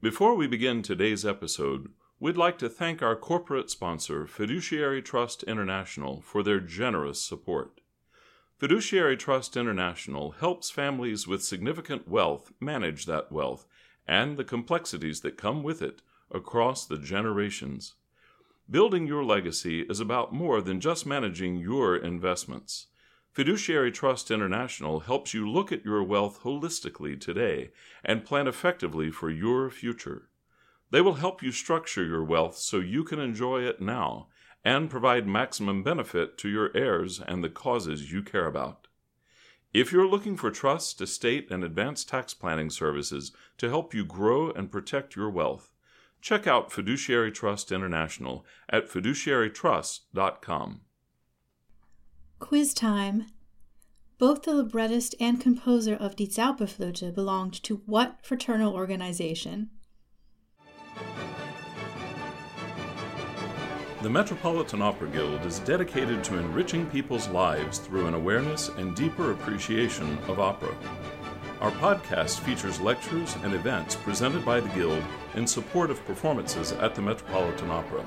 Before we begin today's episode, we'd like to thank our corporate sponsor, Fiduciary Trust International, for their generous support. Fiduciary Trust International helps families with significant wealth manage that wealth and the complexities that come with it across the generations. Building your legacy is about more than just managing your investments. Fiduciary Trust International helps you look at your wealth holistically today and plan effectively for your future. They will help you structure your wealth so you can enjoy it now and provide maximum benefit to your heirs and the causes you care about. If you're looking for trust, estate, and advanced tax planning services to help you grow and protect your wealth, check out Fiduciary Trust International at fiduciarytrust.com. Quiz time. Both the librettist and composer of Die Zauberflöte belonged to what fraternal organization? The Metropolitan Opera Guild is dedicated to enriching people's lives through an awareness and deeper appreciation of opera. Our podcast features lectures and events presented by the Guild in support of performances at the Metropolitan Opera.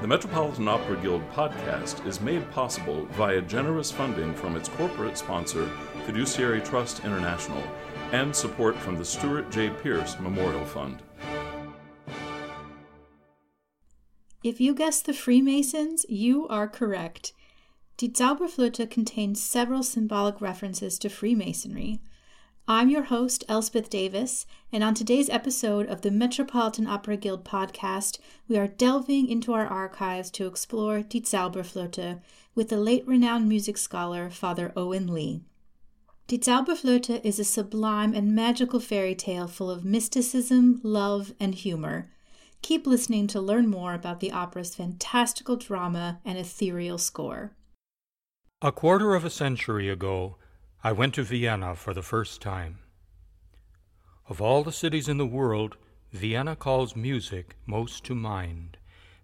The Metropolitan Opera Guild podcast is made possible via generous funding from its corporate sponsor, Fiduciary Trust International, and support from the Stuart J. Pierce Memorial Fund. If you guessed the Freemasons, you are correct. Die Zauberflöte contains several symbolic references to Freemasonry. I'm your host, Elspeth Davis, and on today's episode of the Metropolitan Opera Guild podcast, we are delving into our archives to explore Die Zauberflöte with the late renowned music scholar Father Owen Lee. Die Zauberflöte is a sublime and magical fairy tale full of mysticism, love, and humor. Keep listening to learn more about the opera's fantastical drama and ethereal score. A quarter of a century ago, I went to Vienna for the first time. Of all the cities in the world, Vienna calls music most to mind.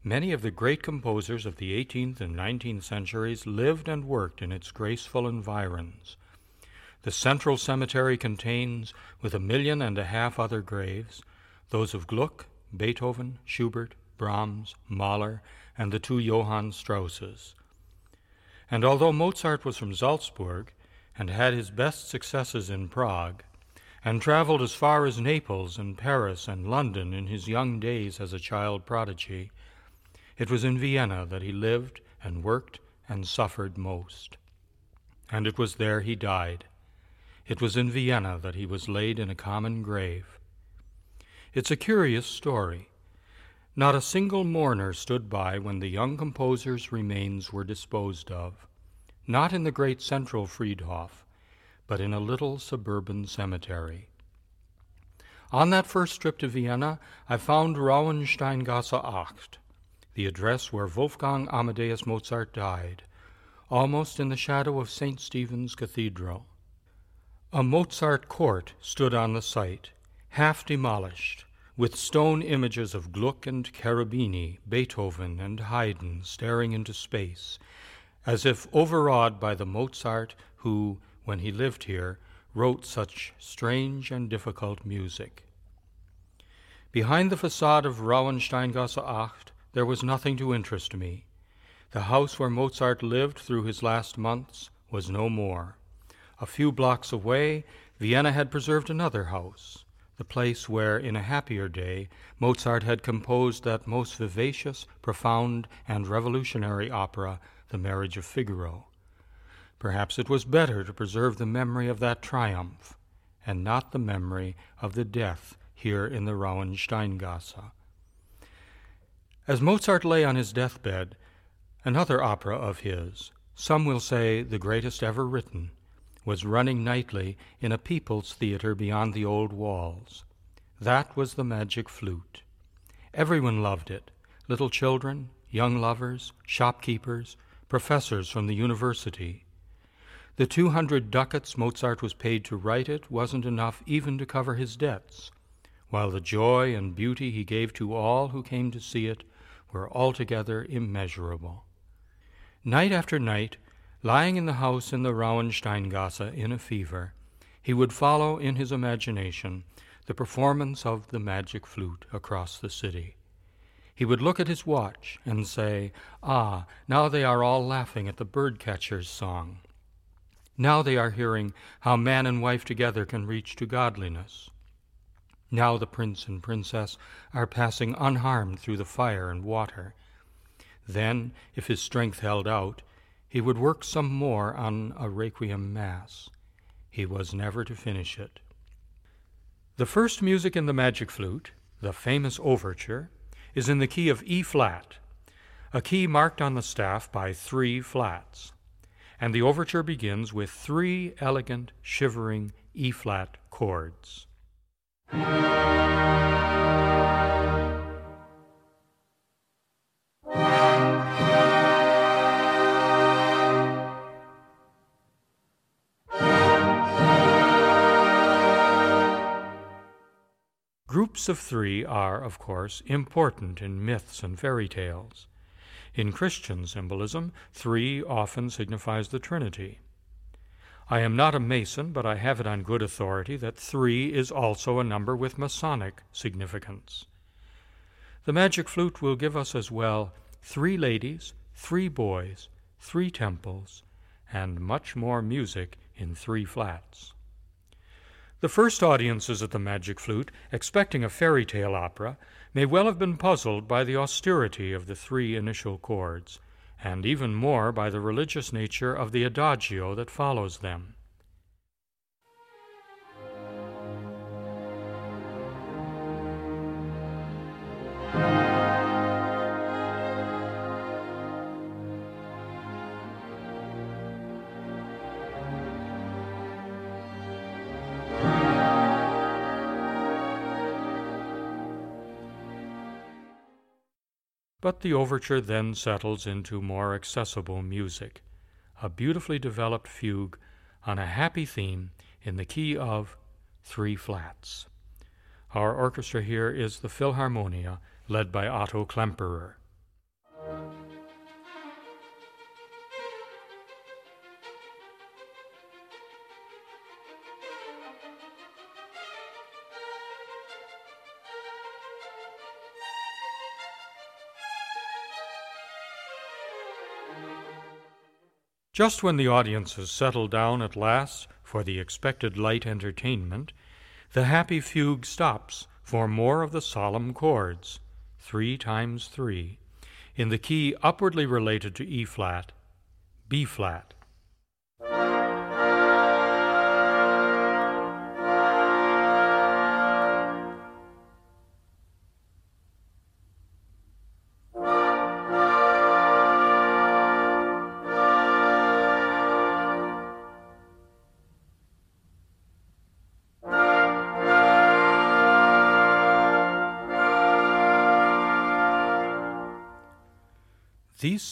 Many of the great composers of the 18th and 19th centuries lived and worked in its graceful environs. The central cemetery contains, with a million and a half other graves, those of Gluck, Beethoven, Schubert, Brahms, Mahler, and the two Johann Strausses. And although Mozart was from Salzburg, and had his best successes in Prague, and traveled as far as Naples and Paris and London in his young days as a child prodigy, it was in Vienna that he lived and worked and suffered most. And it was there he died. It was in Vienna that he was laid in a common grave. It's a curious story. Not a single mourner stood by when the young composer's remains were disposed of not in the great central Friedhof, but in a little suburban cemetery. On that first trip to Vienna, I found Rauhensteingasse 8, the address where Wolfgang Amadeus Mozart died, almost in the shadow of St. Stephen's Cathedral. A Mozart court stood on the site, half demolished, with stone images of Gluck and Cherubini, Beethoven and Haydn staring into space, as if overawed by the Mozart who, when he lived here, wrote such strange and difficult music. Behind the facade of Rauhensteingasse 8, there was nothing to interest me. The house where Mozart lived through his last months was no more. A few blocks away, Vienna had preserved another house, the place where, in a happier day, Mozart had composed that most vivacious, profound, and revolutionary opera, the marriage of Figaro. Perhaps it was better to preserve the memory of that triumph, and not the memory of the death here in the Rauhensteingasse. As Mozart lay on his deathbed, another opera of his, some will say the greatest ever written, was running nightly in a people's theater beyond the old walls. That was the magic flute. Everyone loved it little children, young lovers, shopkeepers, professors from the university. The 200 ducats Mozart was paid to write it wasn't enough even to cover his debts, while the joy and beauty he gave to all who came to see it were altogether immeasurable. Night after night, lying in the house in the Rauhensteingasse in a fever, he would follow in his imagination the performance of the magic flute across the city. He would look at his watch and say, Ah, now they are all laughing at the birdcatcher's song. Now they are hearing how man and wife together can reach to godliness. Now the prince and princess are passing unharmed through the fire and water. Then, if his strength held out, he would work some more on a requiem mass. He was never to finish it. The first music in the magic flute, the famous overture, is in the key of E flat, a key marked on the staff by three flats and the overture begins with three elegant, shivering E flat chords. Groups of three are, of course, important in myths and fairy tales. In Christian symbolism, three often signifies the Trinity. I am not a Mason, but I have it on good authority that three is also a number with Masonic significance. The magic flute will give us as well three ladies, three boys, three temples, and much more music in three flats. The first audiences at the Magic Flute, expecting a fairy tale opera, may well have been puzzled by the austerity of the three initial chords, and even more by the religious nature of the adagio that follows them. But the overture then settles into more accessible music, a beautifully developed fugue on a happy theme in the key of three flats. Our orchestra here is the Philharmonia, led by Otto Klemperer. Just when the audience has settled down at last for the expected light entertainment, the happy fugue stops for more of the solemn chords, three times three, in the key upwardly related to E flat, B flat,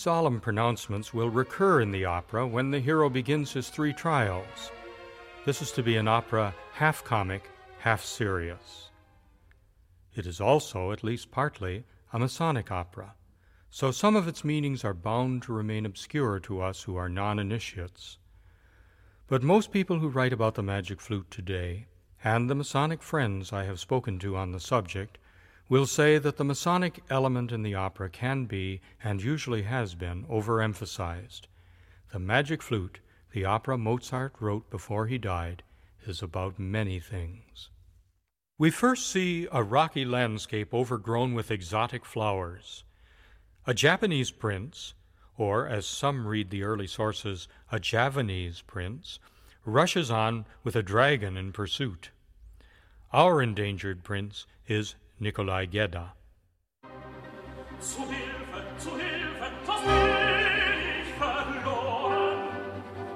solemn pronouncements will recur in the opera when the hero begins his three trials. This is to be an opera half comic, half serious. It is also, at least partly, a Masonic opera, so some of its meanings are bound to remain obscure to us who are non initiates. But most people who write about the magic flute today, and the Masonic friends I have spoken to on the subject, will say that the Masonic element in the opera can be, and usually has been, overemphasized. The Magic Flute, the opera Mozart wrote before he died, is about many things. We first see a rocky landscape overgrown with exotic flowers. A Japanese prince, or as some read the early sources, a Javanese prince, rushes on with a dragon in pursuit. Our endangered prince is Nikolai Gedda. Zu Hilfe, zu Hilfe, das bin ich verloren.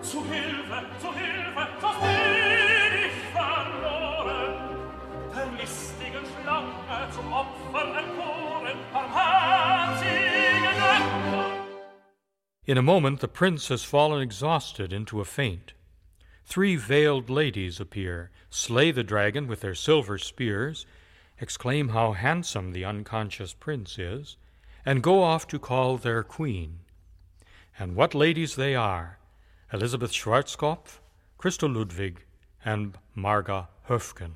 Zu Hilfe, zu Hilfe, das bin ich verloren. Der listigen Schlange zum Opfer erkoren, In a moment, the prince has fallen exhausted into a faint. Three veiled ladies appear, slay the dragon with their silver spears, exclaim how handsome the unconscious prince is, and go off to call their queen. And what ladies they are Elisabeth Schwarzkopf, Christa Ludwig, and Marga Höfgen.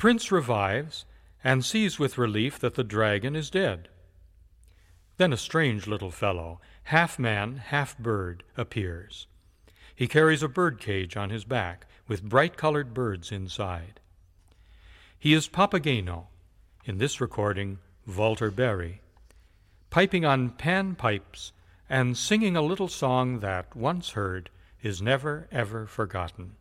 Prince revives and sees with relief that the dragon is dead. Then a strange little fellow, half man, half bird, appears. He carries a bird cage on his back with bright colored birds inside. He is Papageno, in this recording, Walter Berry, piping on pan pipes and singing a little song that, once heard, is never ever forgotten.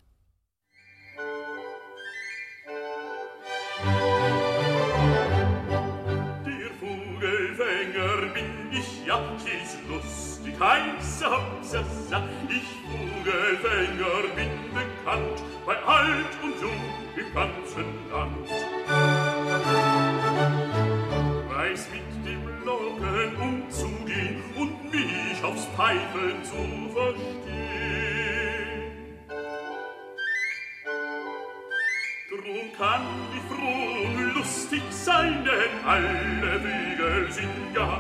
Heiße Hopsasa. Ich Vogelfänger bin bekannt, bei alt und jung im ganzen Land. Weiß mit dem Locken umzugehen und mich aufs Pfeifen zu verstehen. Drum kann ich froh und lustig sein, denn alle Vögel sind ja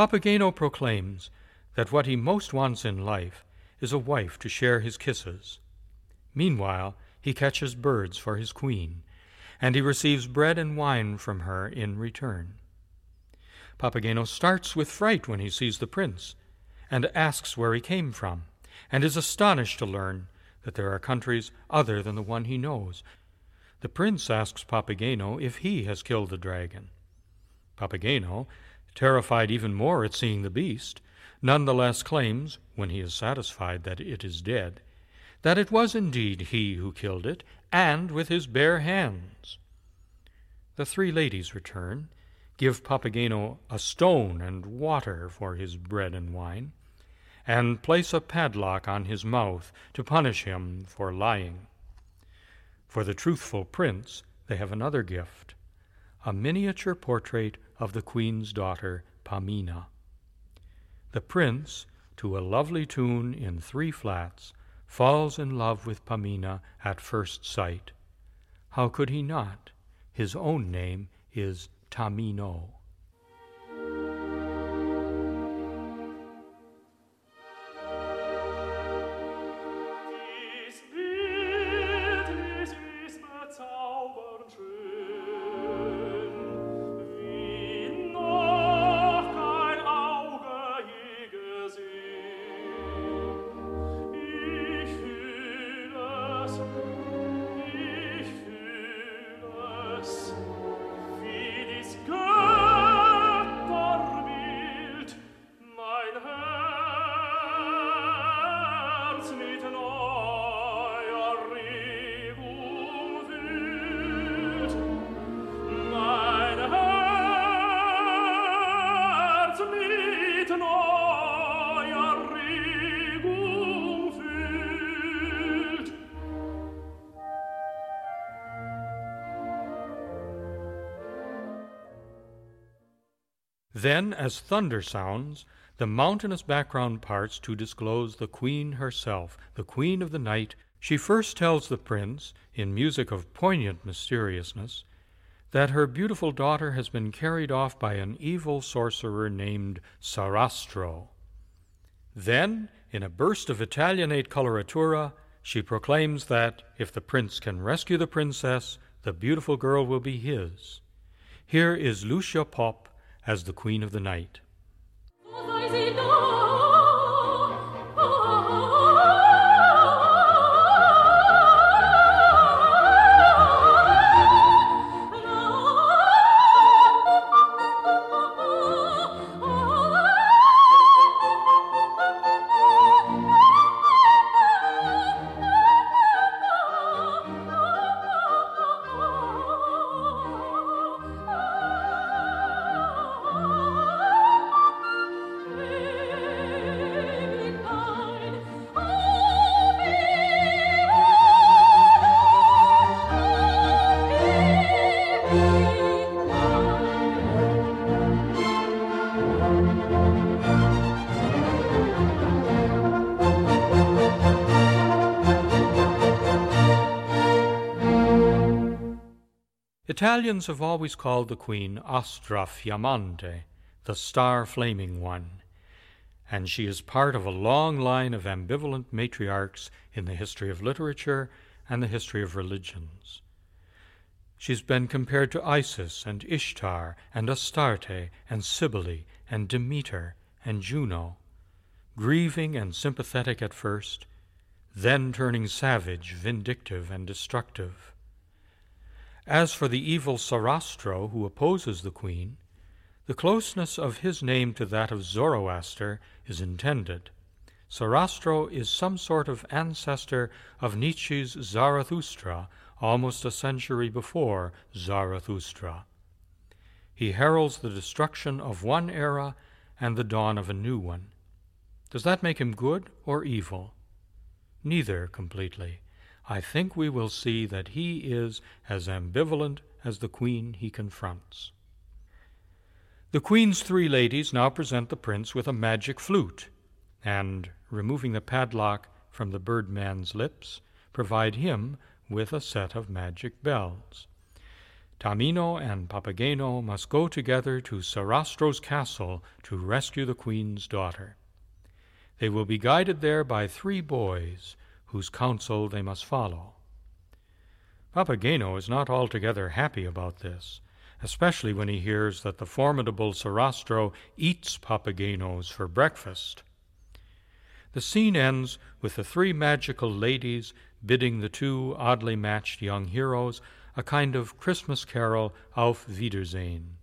Papageno proclaims that what he most wants in life is a wife to share his kisses. Meanwhile, he catches birds for his queen, and he receives bread and wine from her in return. Papageno starts with fright when he sees the prince, and asks where he came from, and is astonished to learn that there are countries other than the one he knows. The prince asks Papageno if he has killed the dragon. Papageno, terrified even more at seeing the beast, none the less claims, when he is satisfied that it is dead, that it was indeed he who killed it, and with his bare hands. The three ladies return, give Papageno a stone and water for his bread and wine, and place a padlock on his mouth to punish him for lying. For the truthful prince, they have another gift a miniature portrait of the queen's daughter, Pamina. The prince, to a lovely tune in three flats, falls in love with Pamina at first sight. How could he not? His own name is Tamino. Then, as thunder sounds, the mountainous background parts to disclose the queen herself, the queen of the night. She first tells the prince, in music of poignant mysteriousness, that her beautiful daughter has been carried off by an evil sorcerer named Sarastro. Then, in a burst of Italianate coloratura, she proclaims that if the prince can rescue the princess, the beautiful girl will be his. Here is Lucia Popp as the Queen of the Night. Italians have always called the queen Astra Fiammante, the star flaming one, and she is part of a long line of ambivalent matriarchs in the history of literature and the history of religions. She's been compared to Isis and Ishtar and Astarte and Cybele and Demeter and Juno, grieving and sympathetic at first, then turning savage, vindictive, and destructive. As for the evil Sarastro who opposes the queen, the closeness of his name to that of Zoroaster is intended. Sarastro is some sort of ancestor of Nietzsche's Zarathustra almost a century before Zarathustra. He heralds the destruction of one era and the dawn of a new one. Does that make him good or evil? Neither completely. I think we will see that he is as ambivalent as the queen he confronts. The queen's three ladies now present the prince with a magic flute, and, removing the padlock from the birdman's lips, provide him with a set of magic bells. Tamino and Papageno must go together to Sarastro's castle to rescue the queen's daughter. They will be guided there by three boys, whose counsel they must follow. Papageno is not altogether happy about this, especially when he hears that the formidable Sarastro eats Papagenos for breakfast. The scene ends with the three magical ladies bidding the two oddly matched young heroes a kind of Christmas carol Auf Wiedersehen.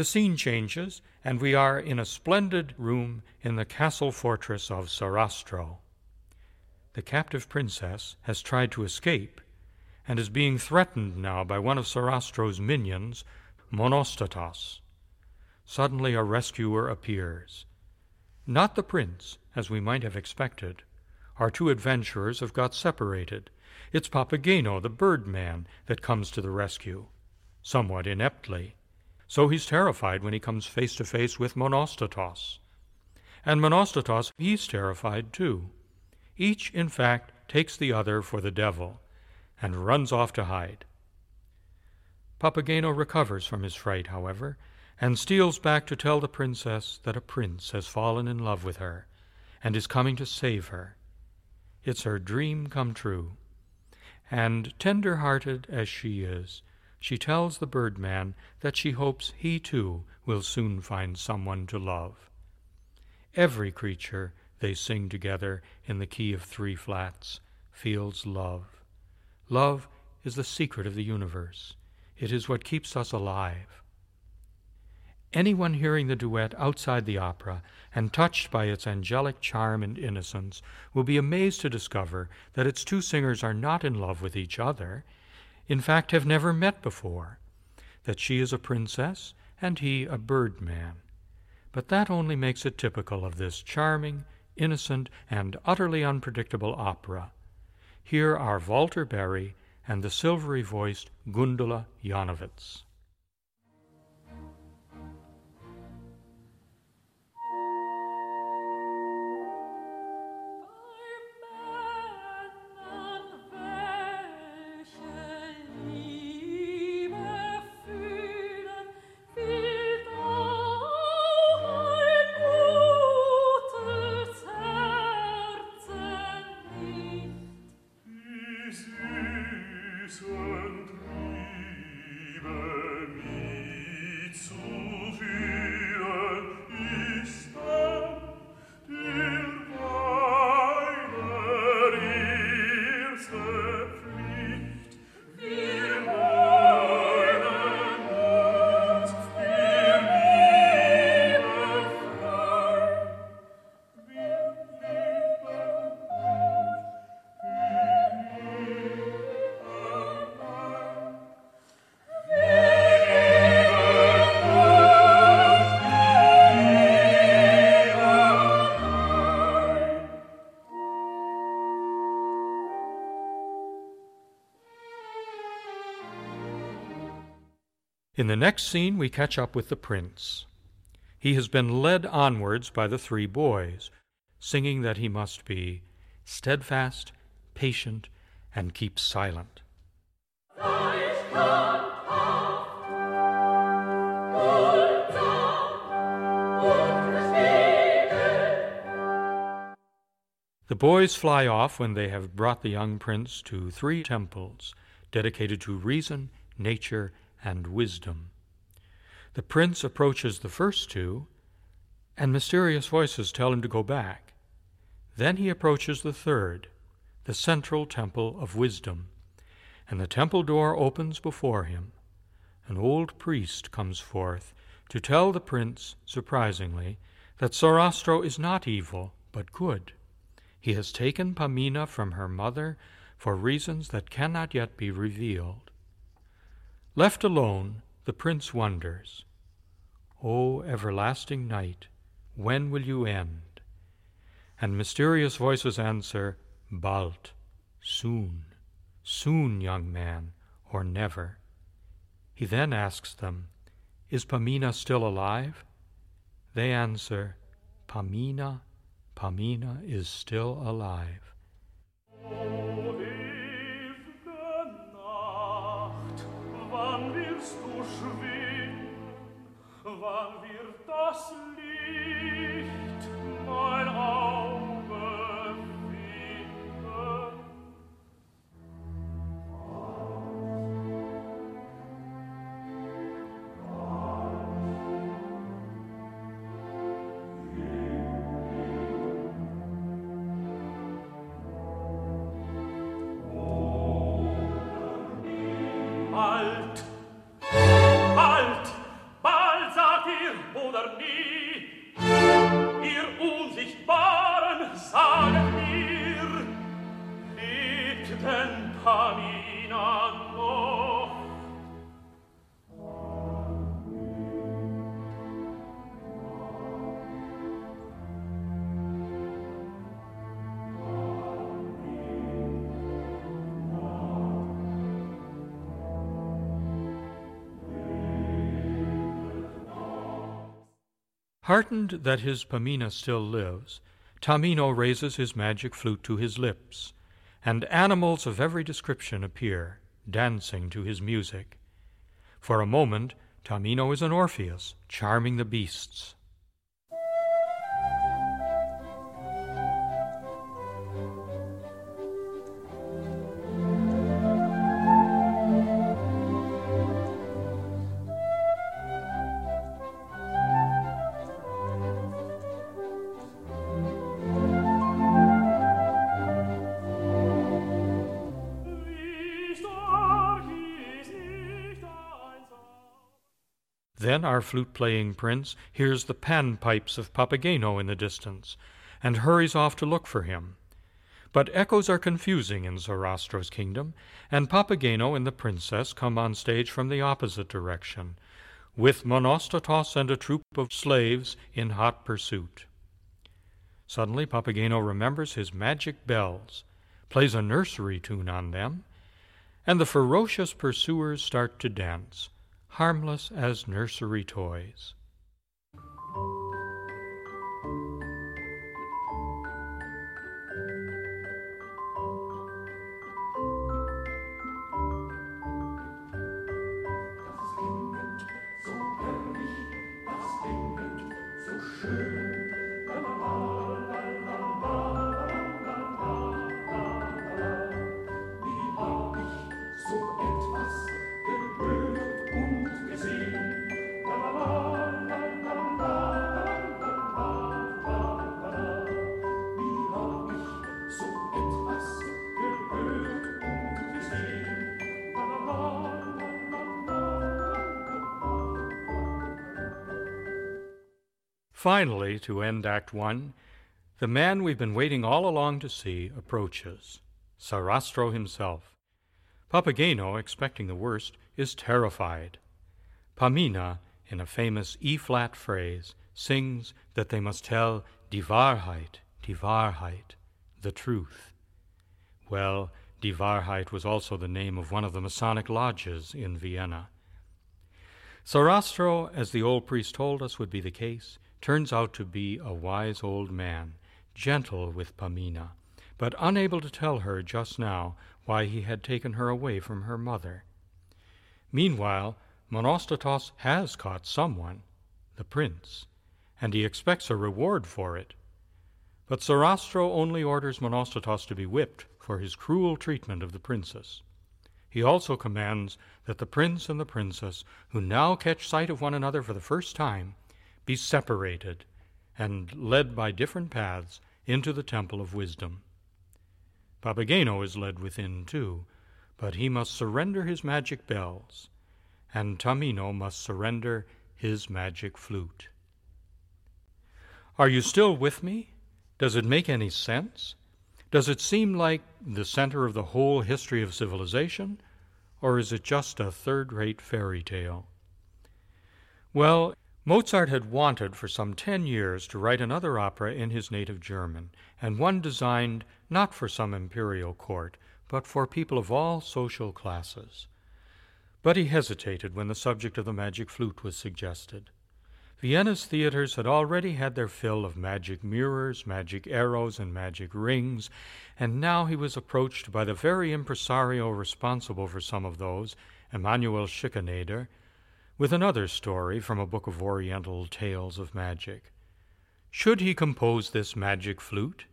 The scene changes, and we are in a splendid room in the castle fortress of Sarastro. The captive princess has tried to escape and is being threatened now by one of Sarastro's minions, Monostatos. Suddenly a rescuer appears. Not the prince, as we might have expected. Our two adventurers have got separated. It's Papageno, the birdman, that comes to the rescue, somewhat ineptly. So he's terrified when he comes face to face with Monostatos. And Monostatos, he's terrified too. Each, in fact, takes the other for the devil and runs off to hide. Papageno recovers from his fright, however, and steals back to tell the princess that a prince has fallen in love with her and is coming to save her. It's her dream come true. And tender hearted as she is, she tells the birdman that she hopes he too will soon find someone to love. Every creature, they sing together in the key of three flats, feels love. Love is the secret of the universe. It is what keeps us alive. Anyone hearing the duet outside the opera and touched by its angelic charm and innocence will be amazed to discover that its two singers are not in love with each other in fact have never met before, that she is a princess and he a birdman. but that only makes it typical of this charming, innocent, and utterly unpredictable opera. Here are Walter Berry and the silvery voiced Gundula Janowitz. In the next scene, we catch up with the prince. He has been led onwards by the three boys, singing that he must be steadfast, patient, and keep silent. The boys fly off when they have brought the young prince to three temples dedicated to reason, nature, and wisdom. The prince approaches the first two, and mysterious voices tell him to go back. Then he approaches the third, the central temple of wisdom, and the temple door opens before him. An old priest comes forth to tell the prince, surprisingly, that Sarastro is not evil, but good. He has taken Pamina from her mother for reasons that cannot yet be revealed. Left alone, the prince wonders, O everlasting night, when will you end? And mysterious voices answer, Bald, soon, soon, young man, or never. He then asks them, Is Pamina still alive? They answer, Pamina, Pamina is still alive. Oh, das Licht Heartened that his Pamina still lives, Tamino raises his magic flute to his lips, and animals of every description appear, dancing to his music. For a moment, Tamino is an Orpheus, charming the beasts. Our flute playing prince hears the panpipes of Papageno in the distance, and hurries off to look for him. But echoes are confusing in Sarastro's kingdom, and Papageno and the princess come on stage from the opposite direction, with Monostatos and a troop of slaves in hot pursuit. Suddenly, Papageno remembers his magic bells, plays a nursery tune on them, and the ferocious pursuers start to dance, harmless as nursery toys. Finally, to end Act One, the man we've been waiting all along to see approaches Sarastro himself. Papageno, expecting the worst, is terrified. Pamina, in a famous E flat phrase, sings that they must tell die Wahrheit, die Wahrheit, the truth. Well, die Wahrheit was also the name of one of the Masonic lodges in Vienna. Sarastro, as the old priest told us would be the case, turns out to be a wise old man, gentle with Pamina, but unable to tell her just now why he had taken her away from her mother. Meanwhile, Monostatos has caught someone, the prince, and he expects a reward for it. But Sarastro only orders Monostatos to be whipped for his cruel treatment of the princess. He also commands that the prince and the princess, who now catch sight of one another for the first time, be separated and led by different paths into the temple of wisdom. Papageno is led within too, but he must surrender his magic bells, and Tamino must surrender his magic flute. Are you still with me? Does it make any sense? Does it seem like the center of the whole history of civilization, or is it just a third rate fairy tale? Well, Mozart had wanted for some ten years to write another opera in his native German, and one designed not for some imperial court, but for people of all social classes. But he hesitated when the subject of the magic flute was suggested. Vienna's theaters had already had their fill of magic mirrors, magic arrows, and magic rings, and now he was approached by the very impresario responsible for some of those, Emanuel Schikaneder, with another story from a book of Oriental tales of magic. Should he compose this magic flute?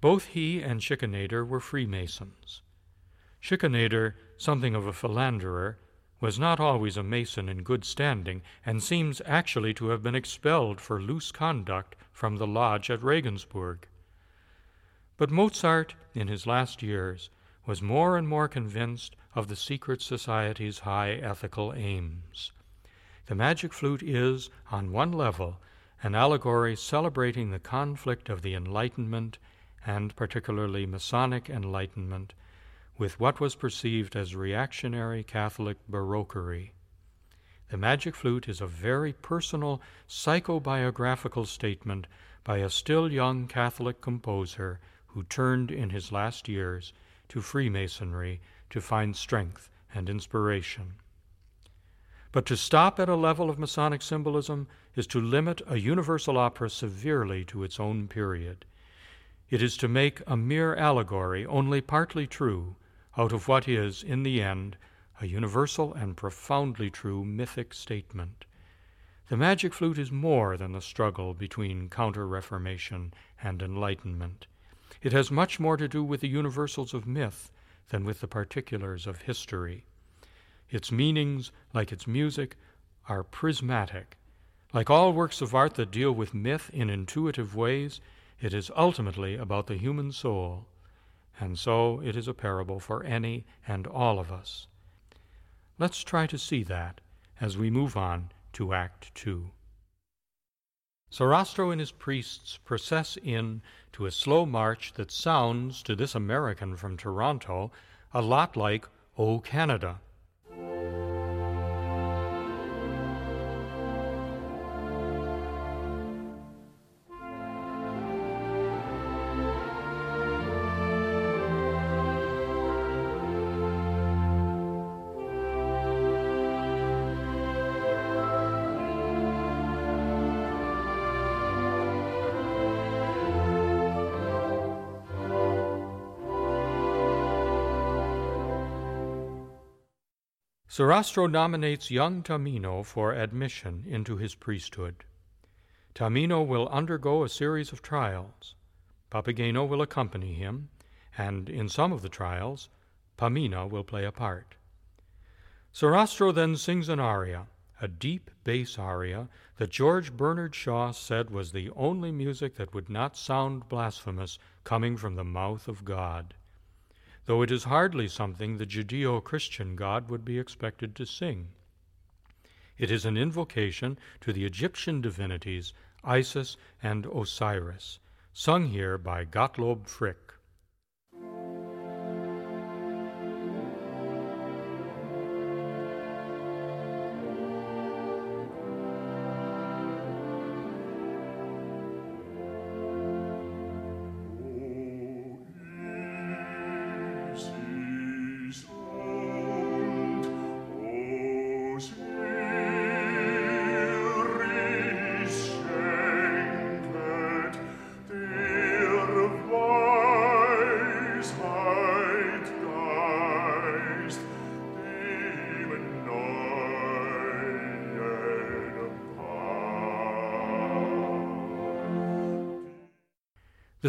Both he and Schikaneder were Freemasons. Schikaneder, something of a philanderer, was not always a Mason in good standing, and seems actually to have been expelled for loose conduct from the lodge at Regensburg. But Mozart, in his last years, was more and more convinced of the secret society's high ethical aims. The magic flute is, on one level, an allegory celebrating the conflict of the Enlightenment, and particularly Masonic Enlightenment, with what was perceived as reactionary Catholic Baroquerie. The magic flute is a very personal psychobiographical statement by a still young Catholic composer who turned in his last years to Freemasonry to find strength and inspiration. But to stop at a level of Masonic symbolism is to limit a universal opera severely to its own period. It is to make a mere allegory, only partly true, out of what is, in the end, a universal and profoundly true mythic statement. The magic flute is more than the struggle between Counter Reformation and Enlightenment. It has much more to do with the universals of myth than with the particulars of history. Its meanings, like its music, are prismatic. Like all works of art that deal with myth in intuitive ways, it is ultimately about the human soul, and so it is a parable for any and all of us. Let's try to see that as we move on to Act Two. Sarastro and his priests process in to a slow march that sounds, to this American from Toronto, a lot like O Canada. Sarastro nominates young Tamino for admission into his priesthood. Tamino will undergo a series of trials. Papageno will accompany him, and in some of the trials, Pamina will play a part. Sarastro then sings an aria, a deep bass aria that George Bernard Shaw said was the only music that would not sound blasphemous coming from the mouth of God though it is hardly something the Judeo Christian God would be expected to sing. It is an invocation to the Egyptian divinities Isis and Osiris, sung here by Gottlob Frick.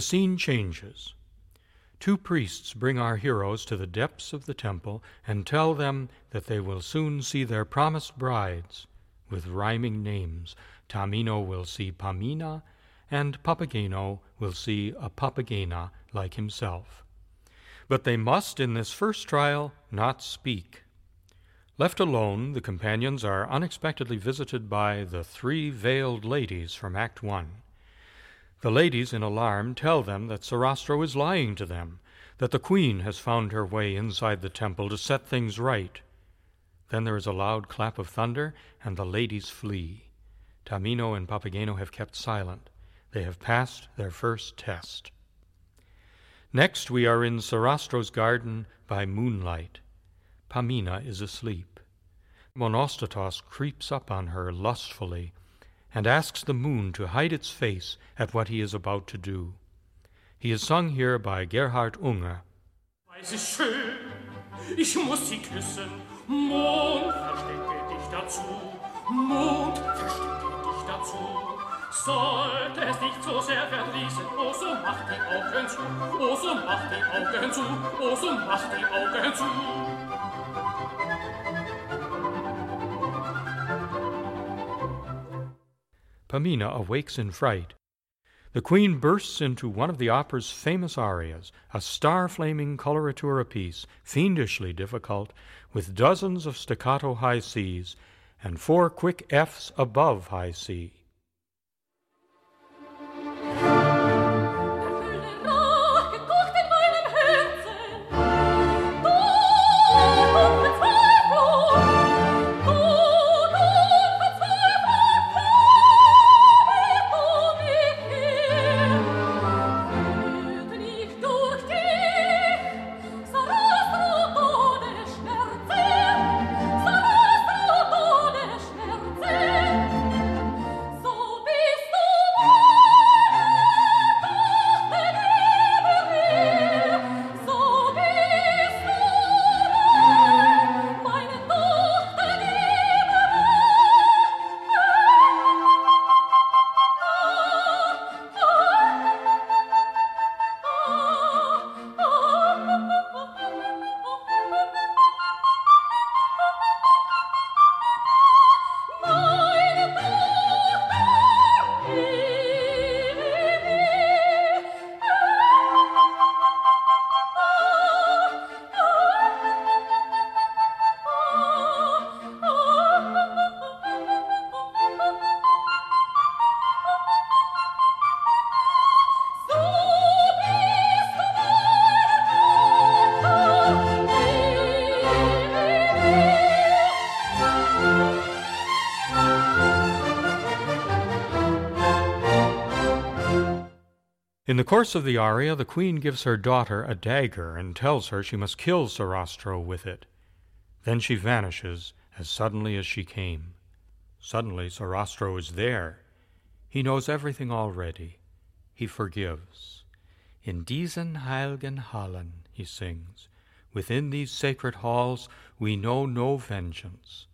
Scene changes. Two priests bring our heroes to the depths of the temple and tell them that they will soon see their promised brides with rhyming names. Tamino will see Pamina, and Papageno will see a Papagena like himself. But they must, in this first trial, not speak. Left alone, the companions are unexpectedly visited by the three veiled ladies from Act One. The ladies, in alarm, tell them that Sarastro is lying to them, that the queen has found her way inside the temple to set things right. Then there is a loud clap of thunder, and the ladies flee. Tamino and Papageno have kept silent. They have passed their first test. Next, we are in Sarastro's garden by moonlight. Pamina is asleep. Monostatos creeps up on her lustfully and asks the moon to hide its face at what he is about to do. He is sung here by Gerhard Unger. Sollte es nicht so sehr verdrießen, oh so mach die Augen zu, oh so mach die Augen zu, oh so mach die Augen zu. Pamina awakes in fright. The queen bursts into one of the opera's famous arias, a star flaming coloratura piece, fiendishly difficult, with dozens of staccato high Cs and four quick Fs above high C. the course of the aria, the queen gives her daughter a dagger and tells her she must kill Sarastro with it. Then she vanishes as suddenly as she came. Suddenly, Sarastro is there. He knows everything already. He forgives. In diesen heilgen Hallen, he sings, Within these sacred halls we know no vengeance.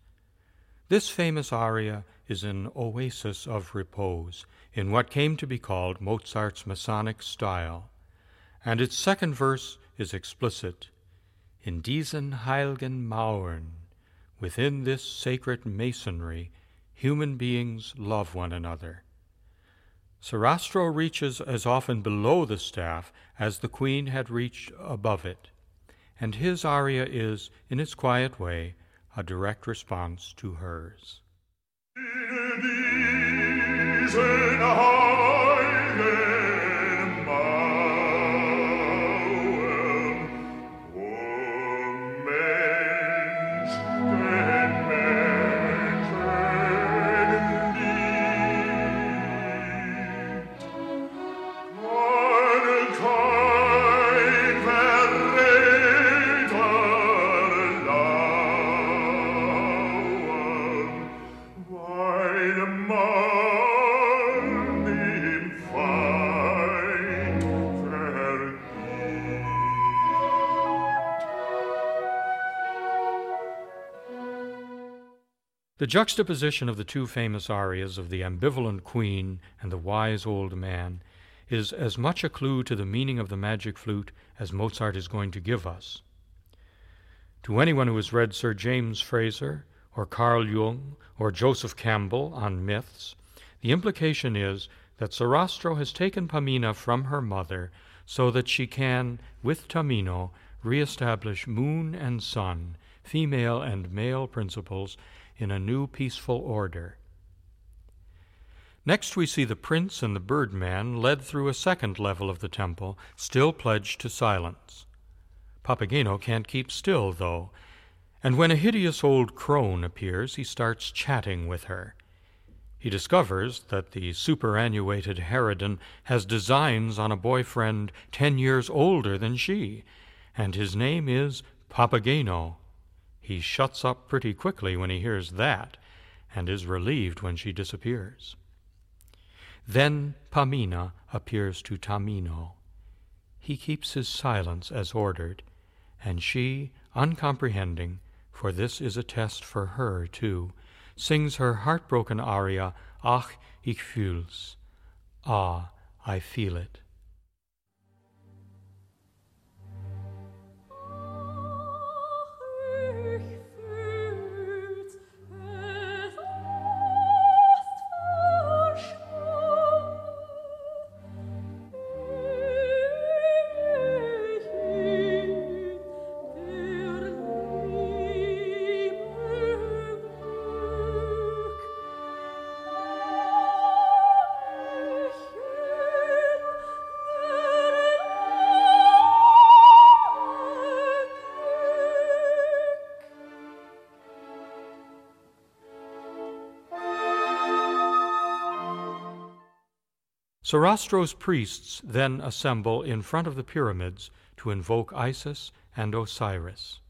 This famous aria is an oasis of repose in what came to be called Mozart's Masonic style, and its second verse is explicit. In diesen heiligen Mauern, within this sacred masonry, human beings love one another. Sarastro reaches as often below the staff as the queen had reached above it, and his aria is, in its quiet way, a direct response to hers. The juxtaposition of the two famous arias of the ambivalent queen and the wise old man is as much a clue to the meaning of the magic flute as Mozart is going to give us. To anyone who has read Sir James Frazer, or Carl Jung, or Joseph Campbell on myths, the implication is that Sarastro has taken Pamina from her mother so that she can, with Tamino, re-establish moon and sun, female and male principles in a new peaceful order. Next, we see the prince and the birdman led through a second level of the temple, still pledged to silence. Papageno can't keep still, though, and when a hideous old crone appears, he starts chatting with her. He discovers that the superannuated harridan has designs on a boyfriend ten years older than she, and his name is Papageno. He shuts up pretty quickly when he hears that, and is relieved when she disappears. Then Pamina appears to Tamino. He keeps his silence as ordered, and she, uncomprehending, for this is a test for her too, sings her heartbroken aria, Ach, ich fühl's. Ah, I feel it. Sarastro's priests then assemble in front of the pyramids to invoke Isis and Osiris.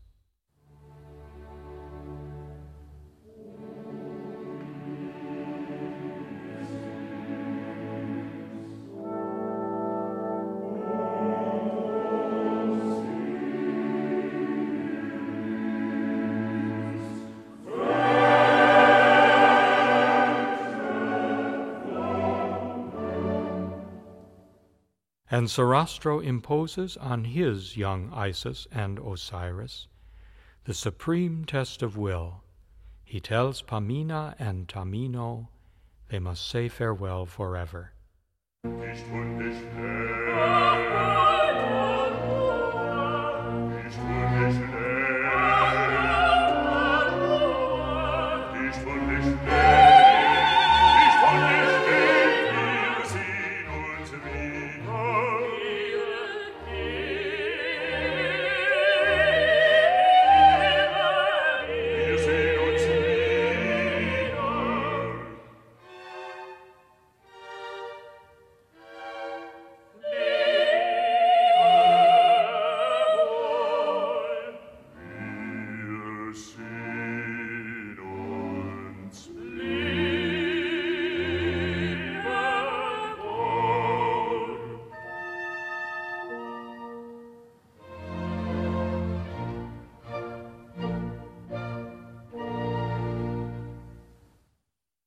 Sarastro imposes on his young Isis and Osiris the supreme test of will. He tells Pamina and Tamino they must say farewell forever.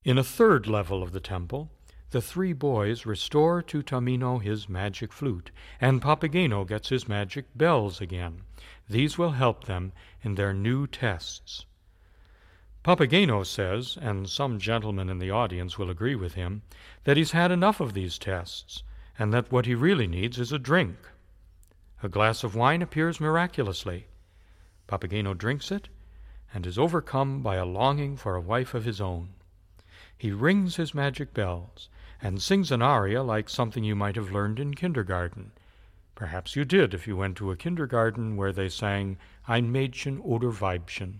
In a third level of the temple, the three boys restore to Tamino his magic flute, and Papageno gets his magic bells again. These will help them in their new tests. Papageno says, and some gentlemen in the audience will agree with him, that he's had enough of these tests, and that what he really needs is a drink. A glass of wine appears miraculously. Papageno drinks it, and is overcome by a longing for a wife of his own. He rings his magic bells, and sings an aria like something you might have learned in kindergarten. Perhaps you did if you went to a kindergarten where they sang Ein Mädchen oder Weibchen.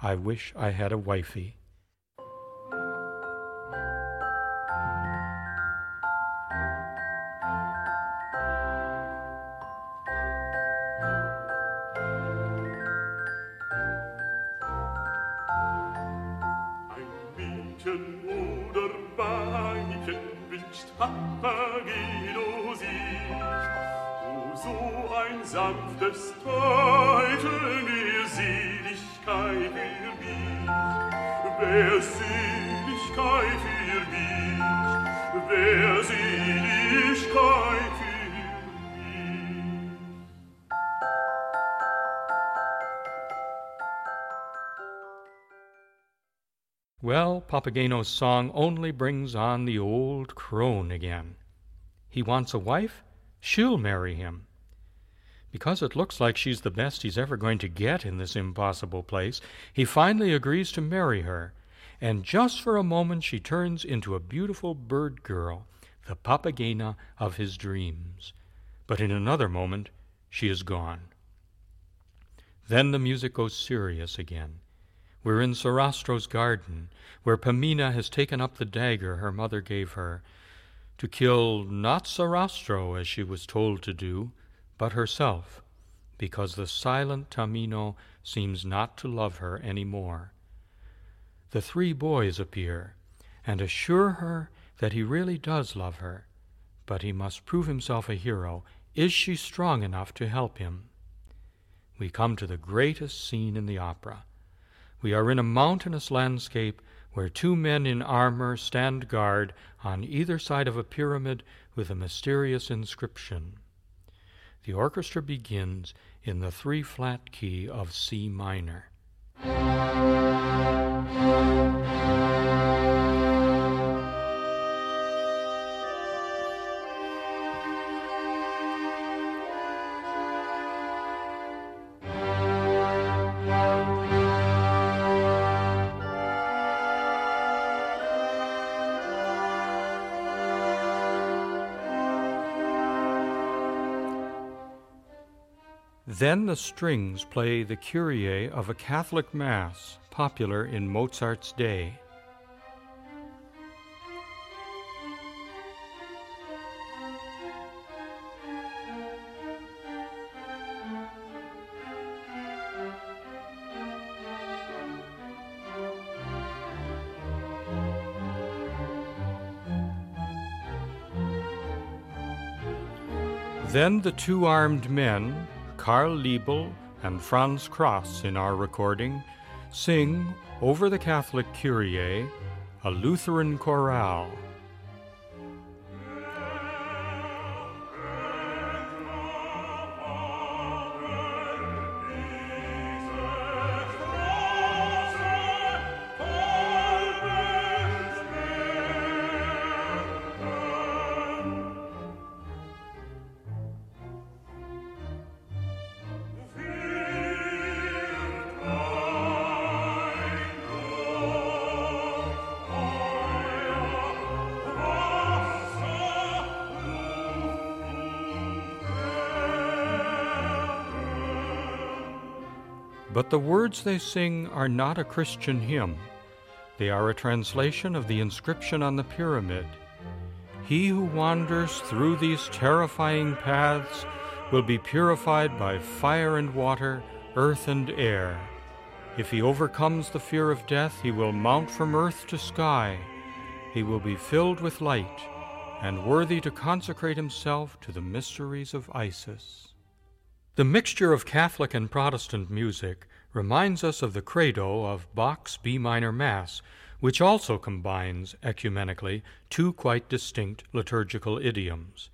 I wish I had a wifey. Papageno's song only brings on the old crone again. He wants a wife? She'll marry him. Because it looks like she's the best he's ever going to get in this impossible place, he finally agrees to marry her. And just for a moment, she turns into a beautiful bird girl, the Papagena of his dreams. But in another moment, she is gone. Then the music goes serious again. We're in Sarastro's garden, where Pamina has taken up the dagger her mother gave her, to kill not Sarastro, as she was told to do, but herself, because the silent Tamino seems not to love her any more. The three boys appear, and assure her that he really does love her, but he must prove himself a hero. Is she strong enough to help him? We come to the greatest scene in the opera. We are in a mountainous landscape where two men in armor stand guard on either side of a pyramid with a mysterious inscription. The orchestra begins in the three flat key of C minor. Then the strings play the Kyrie of a Catholic Mass popular in Mozart's day. Then the two armed men, Karl Liebl and Franz Crass in our recording, sing over the Catholic Kyrie a Lutheran chorale. But the words they sing are not a Christian hymn. They are a translation of the inscription on the pyramid. He who wanders through these terrifying paths will be purified by fire and water, earth and air. If he overcomes the fear of death, he will mount from earth to sky. He will be filled with light and worthy to consecrate himself to the mysteries of Isis. The mixture of Catholic and Protestant music reminds us of the credo of Bach's B minor Mass, which also combines ecumenically two quite distinct liturgical idioms.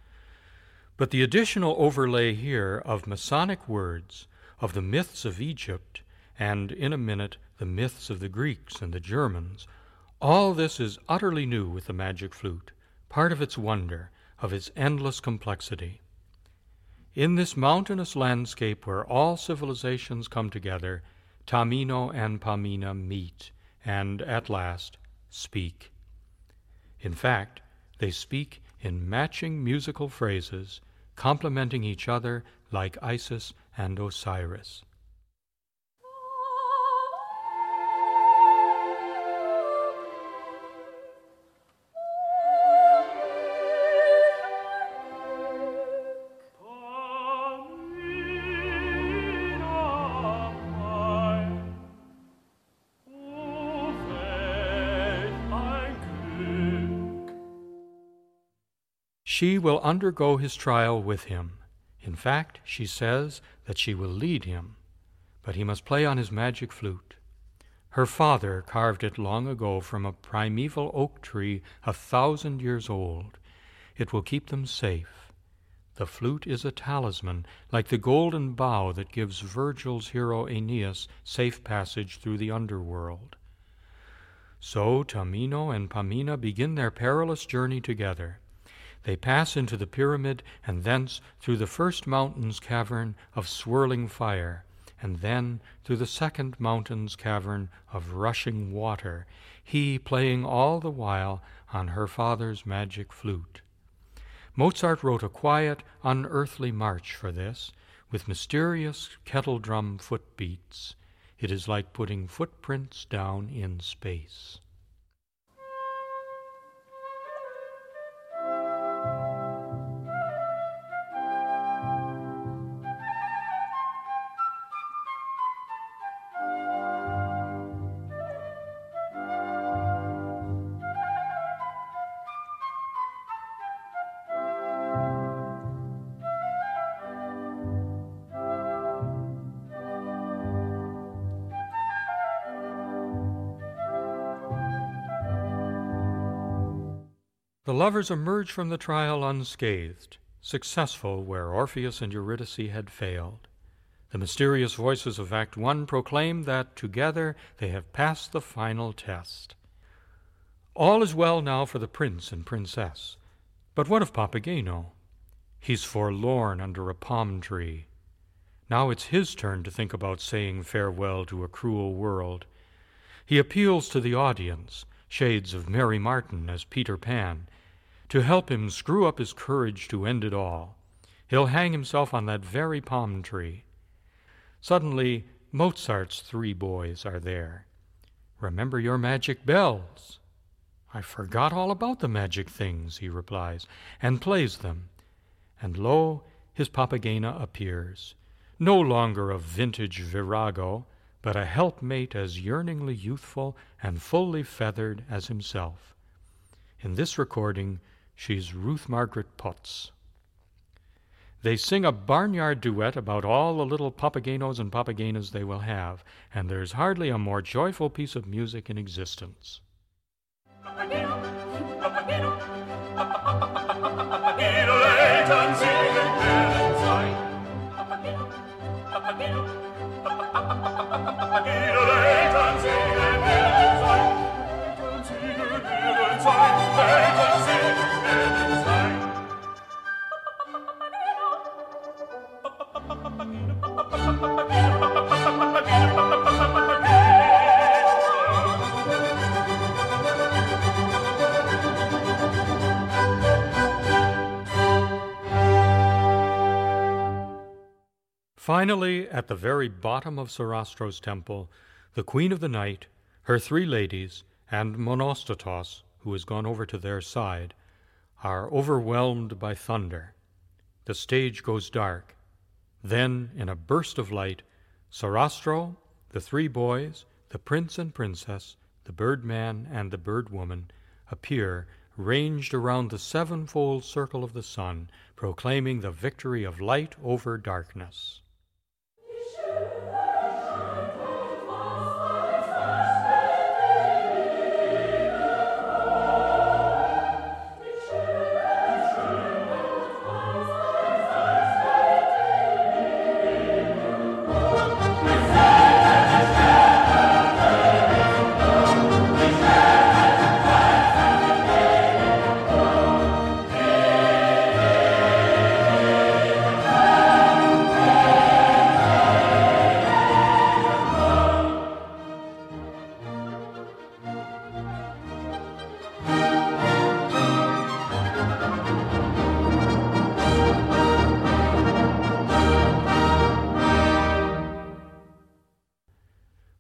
But the additional overlay here of Masonic words, of the myths of Egypt, and in a minute the myths of the Greeks and the Germans, all this is utterly new with the magic flute, part of its wonder, of its endless complexity. In this mountainous landscape where all civilizations come together, Tamino and Pamina meet and, at last, speak. In fact, they speak in matching musical phrases, complementing each other like Isis and Osiris. She will undergo his trial with him. In fact, she says that she will lead him, but he must play on his magic flute. Her father carved it long ago from a primeval oak tree a thousand years old. It will keep them safe. The flute is a talisman, like the golden bough that gives Virgil's hero Aeneas safe passage through the underworld. So Tamino and Pamina begin their perilous journey together. They pass into the pyramid, and thence through the first mountain's cavern of swirling fire, and then through the second mountain's cavern of rushing water, he playing all the while on her father's magic flute. Mozart wrote a quiet, unearthly march for this, with mysterious kettle drum footbeats. It is like putting footprints down in space. The lovers emerge from the trial unscathed, successful where Orpheus and Eurydice had failed. The mysterious voices of Act One proclaim that together they have passed the final test. All is well now for the prince and princess. But what of Papageno? He's forlorn under a palm tree. Now it's his turn to think about saying farewell to a cruel world. He appeals to the audience, shades of Mary Martin as Peter Pan, to help him screw up his courage to end it all. He'll hang himself on that very palm tree. Suddenly, Mozart's three boys are there. Remember your magic bells. I forgot all about the magic things, he replies, and plays them. And lo, his Papagena appears, no longer a vintage virago, but a helpmate as yearningly youthful and fully feathered as himself. In this recording, she's Ruth Margaret Pütz. They sing a barnyard duet about all the little papagenos and papagenas they will have, and there's hardly a more joyful piece of music in existence. Papageno, Papageno, Finally, at the very bottom of Sarastro's temple, the queen of the night, her three ladies, and Monostatos, who has gone over to their side, are overwhelmed by thunder. The stage goes dark. Then, in a burst of light, Sarastro, the three boys, the prince and princess, the birdman, and the birdwoman appear ranged around the sevenfold circle of the sun, proclaiming the victory of light over darkness.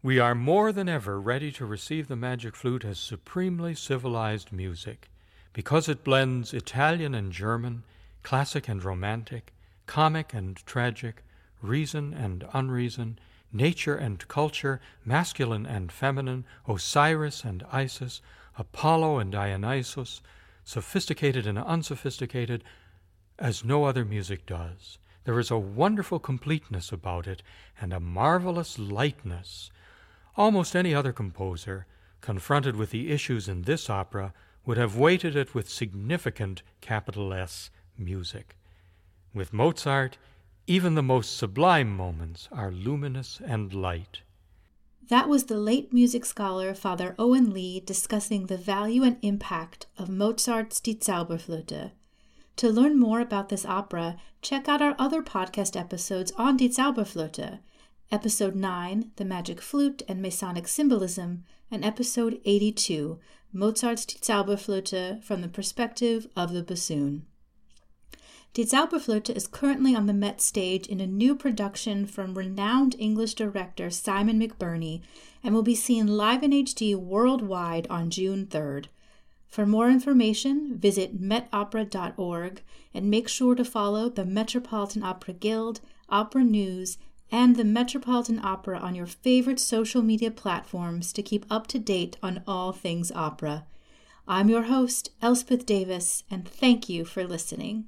We are more than ever ready to receive the magic flute as supremely civilized music because it blends Italian and German, classic and romantic, comic and tragic, reason and unreason, nature and culture, masculine and feminine, Osiris and Isis, Apollo and Dionysus, sophisticated and unsophisticated, as no other music does. There is a wonderful completeness about it and a marvelous lightness Almost any other composer, confronted with the issues in this opera, would have weighted it with significant capital S music. With Mozart, even the most sublime moments are luminous and light. That was the late music scholar Father Owen Lee discussing the value and impact of Mozart's Die Zauberflöte. To learn more about this opera, check out our other podcast episodes on Die Zauberflöte Episode 9, The Magic Flute and Masonic Symbolism, and Episode 82, Mozart's Die Zauberflöte from the Perspective of the Bassoon. Die Zauberflöte is currently on the Met stage in a new production from renowned English director Simon McBurney and will be seen live in HD worldwide on June 3rd. For more information, visit metopera.org and make sure to follow the Metropolitan Opera Guild, Opera News, and the Metropolitan Opera on your favorite social media platforms to keep up to date on all things opera. I'm your host, Elspeth Davis, and thank you for listening.